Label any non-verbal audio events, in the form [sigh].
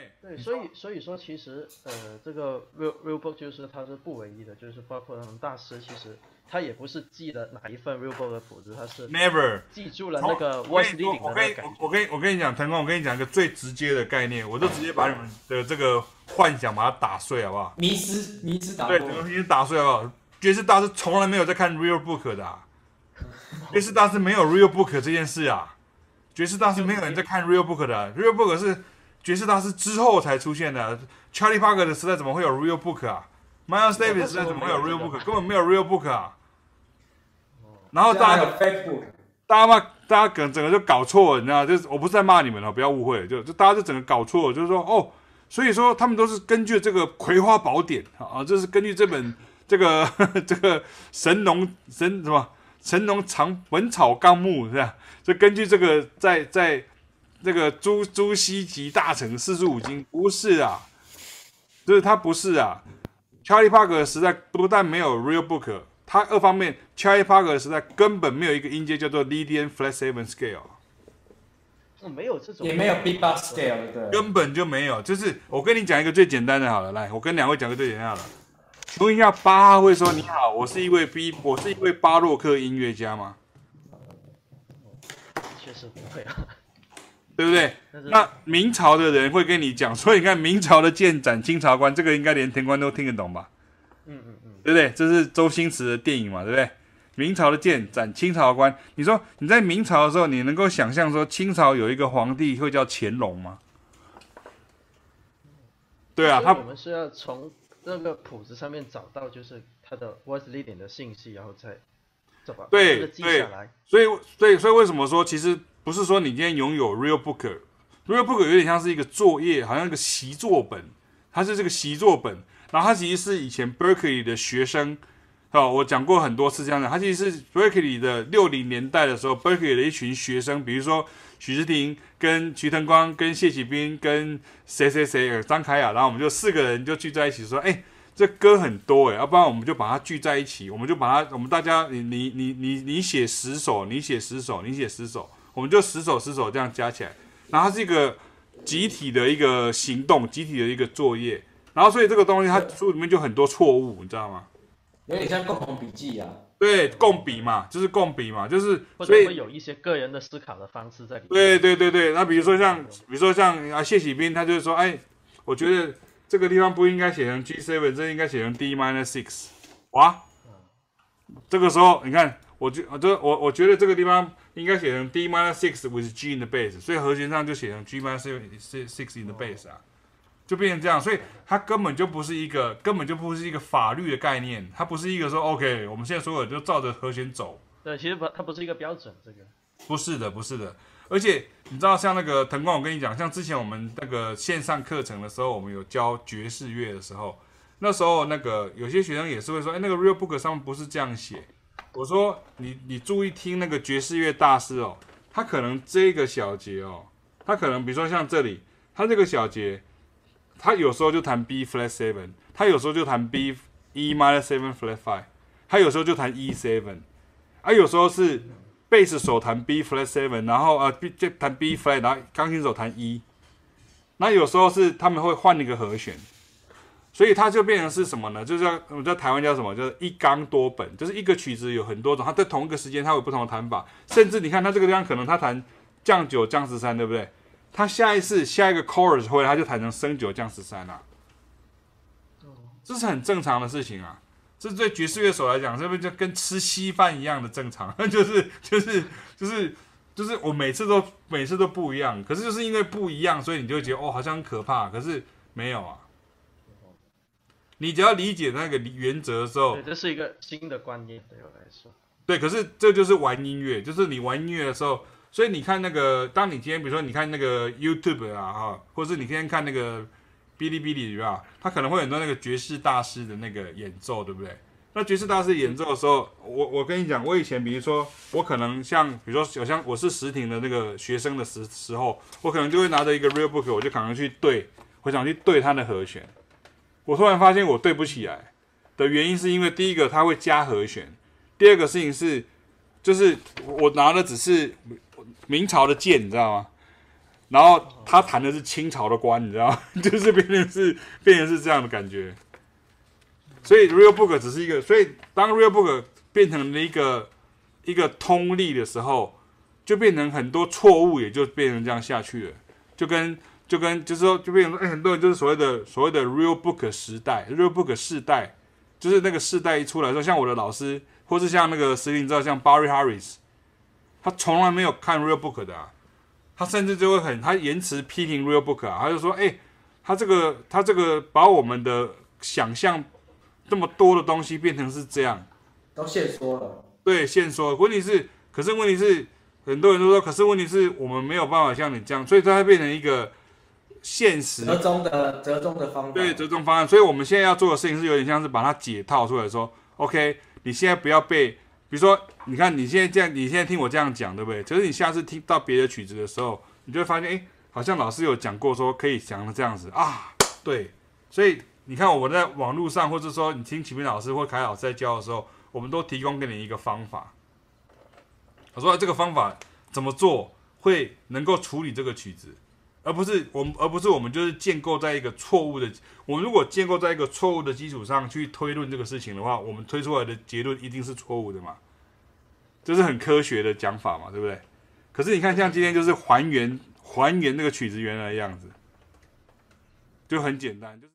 哎，对，所以所以说其实呃，这个 real real book 就是它是不唯一的，就是包括他们大师其实他也不是记了哪一份 real book 的谱子，他是 never 记住了那个 what's leading 我跟你我跟我跟你讲，腾光，我跟你讲一个最直接的概念，我就直接把你们的这个幻想把它打碎，好不好？迷失迷失打对，整个迷失打碎，好不好？爵士大师从来没有在看 real book 的、[laughs] 啊，爵士大师没有 real book 这件事啊，爵士大师没有人在看 real book 的、啊、，real book 是。爵士大师之后才出现的，Charlie Parker 的时代怎么会有 Real Book 啊？Miles Davis 时代怎么会有 Real Book？根本没有 Real Book 啊！然后大家，大家骂，大家整整个就搞错了，你知道？就是我不是在骂你们了，不要误会，就就大家就整个搞错了，就是说哦，所以说他们都是根据这个《葵花宝典》啊，这是根据这本这个 [laughs] 这个神农神什么神农尝本草纲目是吧？就根据这个在在。这个朱朱熹集大成四书五经不是啊，就是他不是啊。Charlie Parker 的时代不但没有 Real Book，他二方面 Charlie Parker 的时代根本没有一个音阶叫做 Lydian Flat Seven Scale，没有这种，也没有 Bebop Scale，对，根本就没有。就是我跟你讲一个最简单的，好了，来，我跟两位讲个最简单的。请问一下，巴哈会说你好，我是一位 B，我是一位巴洛克音乐家吗？确实不会啊。对不对？那明朝的人会跟你讲，[laughs] 所以你看明朝的剑斩清朝官，这个应该连田官都听得懂吧？嗯嗯嗯，对不对？这是周星驰的电影嘛，对不对？明朝的剑斩清朝官，你说你在明朝的时候，你能够想象说清朝有一个皇帝会叫乾隆吗？对啊，他我们是要从那个谱子上面找到，就是他的 what's leading 的信息，然后再对对，所以所以所以为什么说其实？不是说你今天拥有 Real Book，Real Book 有点像是一个作业，好像一个习作本，它是这个习作本，然后它其实是以前 Berkeley 的学生，哦，我讲过很多次这样的，它其实是 Berkeley 的六零年代的时候，Berkeley 的一群学生，比如说许志廷跟徐腾光跟谢启斌跟谁谁谁张凯雅，然后我们就四个人就聚在一起说，哎，这歌很多哎，要不然我们就把它聚在一起，我们就把它，我们大家你你你你你写十首，你写十首，你写十首。我们就十首十首这样加起来，然后它是一个集体的一个行动，集体的一个作业，然后所以这个东西它书里面就很多错误，你知道吗？有点像共同笔记啊。对，共笔嘛，就是共笔嘛，就是所以会有一些个人的思考的方式在里面。对对对对，那比如说像比如说像啊谢启斌，他就是说，哎，我觉得这个地方不应该写成 G seven，这应该写成 D minus six。哇，这个时候你看，我觉我这我我觉得这个地方。应该写成 D minus six with G in the base，所以和弦上就写成 G minus six in the base 啊，就变成这样，所以它根本就不是一个，根本就不是一个法律的概念，它不是一个说 OK，我们现在所有人就照着和弦走。对，其实不，它不是一个标准，这个不是的，不是的。而且你知道，像那个腾光，我跟你讲，像之前我们那个线上课程的时候，我们有教爵士乐的时候，那时候那个有些学生也是会说，哎，那个 real book 上面不是这样写。我说你你注意听那个爵士乐大师哦，他可能这个小节哦，他可能比如说像这里，他这个小节，他有时候就弹 B flat seven，他有时候就弹 B E minor seven flat five，他有时候就弹 E seven，啊有时候是贝斯手弹 B flat seven，然后呃 B 就弹 B flat，然后钢琴手弹 E，那有时候是他们会换一个和弦。所以它就变成是什么呢？就是叫我们在台湾叫什么？就是一纲多本，就是一个曲子有很多种，它在同一个时间它有不同的弹法。甚至你看它这个地方可能它弹降九降十三，对不对？它下一次下一个 chorus 回来，它就弹成升九降十三了。这是很正常的事情啊。这对爵士乐手来讲，是不是就跟吃稀饭一样的正常？[laughs] 就是就是就是就是我每次都每次都不一样，可是就是因为不一样，所以你就会觉得哦，好像很可怕。可是没有啊。你只要理解那个原则的时候，对，这是一个新的观念对我来说。对，可是这就是玩音乐，就是你玩音乐的时候，所以你看那个，当你今天比如说你看那个 YouTube 啊，哈，或是你今天看那个哔哩哔哩对吧，他可能会很多那个爵士大师的那个演奏，对不对？那爵士大师演奏的时候，我我跟你讲，我以前比如说我可能像比如说好像我是实庭的那个学生的时时候，我可能就会拿着一个 real book，我就可能去对，我想去对他的和弦。我突然发现我对不起来的原因，是因为第一个它会加和弦，第二个事情是，就是我拿的只是明朝的剑，你知道吗？然后他弹的是清朝的官，你知道？[laughs] 就是变成是变成是这样的感觉。所以 Real Book 只是一个，所以当 Real Book 变成了一个一个通例的时候，就变成很多错误，也就变成这样下去了。就跟就跟就是说，就变成，很多人就是所谓的所谓的 Real Book 时代，Real Book 世代，就是那个世代一出来说，像我的老师，或是像那个石林，你知道，像 Barry Harris，他从来没有看 Real Book 的啊，他甚至就会很他言辞批评 Real Book 啊，他就说，哎，他这个他这个把我们的想象。这么多的东西变成是这样，都现说了。对，现说。问题是，可是问题是，很多人都说，可是问题是我们没有办法像你这样，所以它会变成一个现实折中的折中的方法。对，折中方案。所以我们现在要做的事情是有点像是把它解套出来说，OK，你现在不要被，比如说，你看你现在这样，你现在听我这样讲，对不对？可是你下次听到别的曲子的时候，你就会发现，哎，好像老师有讲过说可以讲的这样子啊，对，所以。你看我在网络上，或者说你听启明老师或凯老师在教的时候，我们都提供给你一个方法。我说这个方法怎么做会能够处理这个曲子，而不是我们，而不是我们就是建构在一个错误的。我们如果建构在一个错误的基础上去推论这个事情的话，我们推出来的结论一定是错误的嘛？这是很科学的讲法嘛，对不对？可是你看，像今天就是还原还原那个曲子原来的样子，就很简单，就。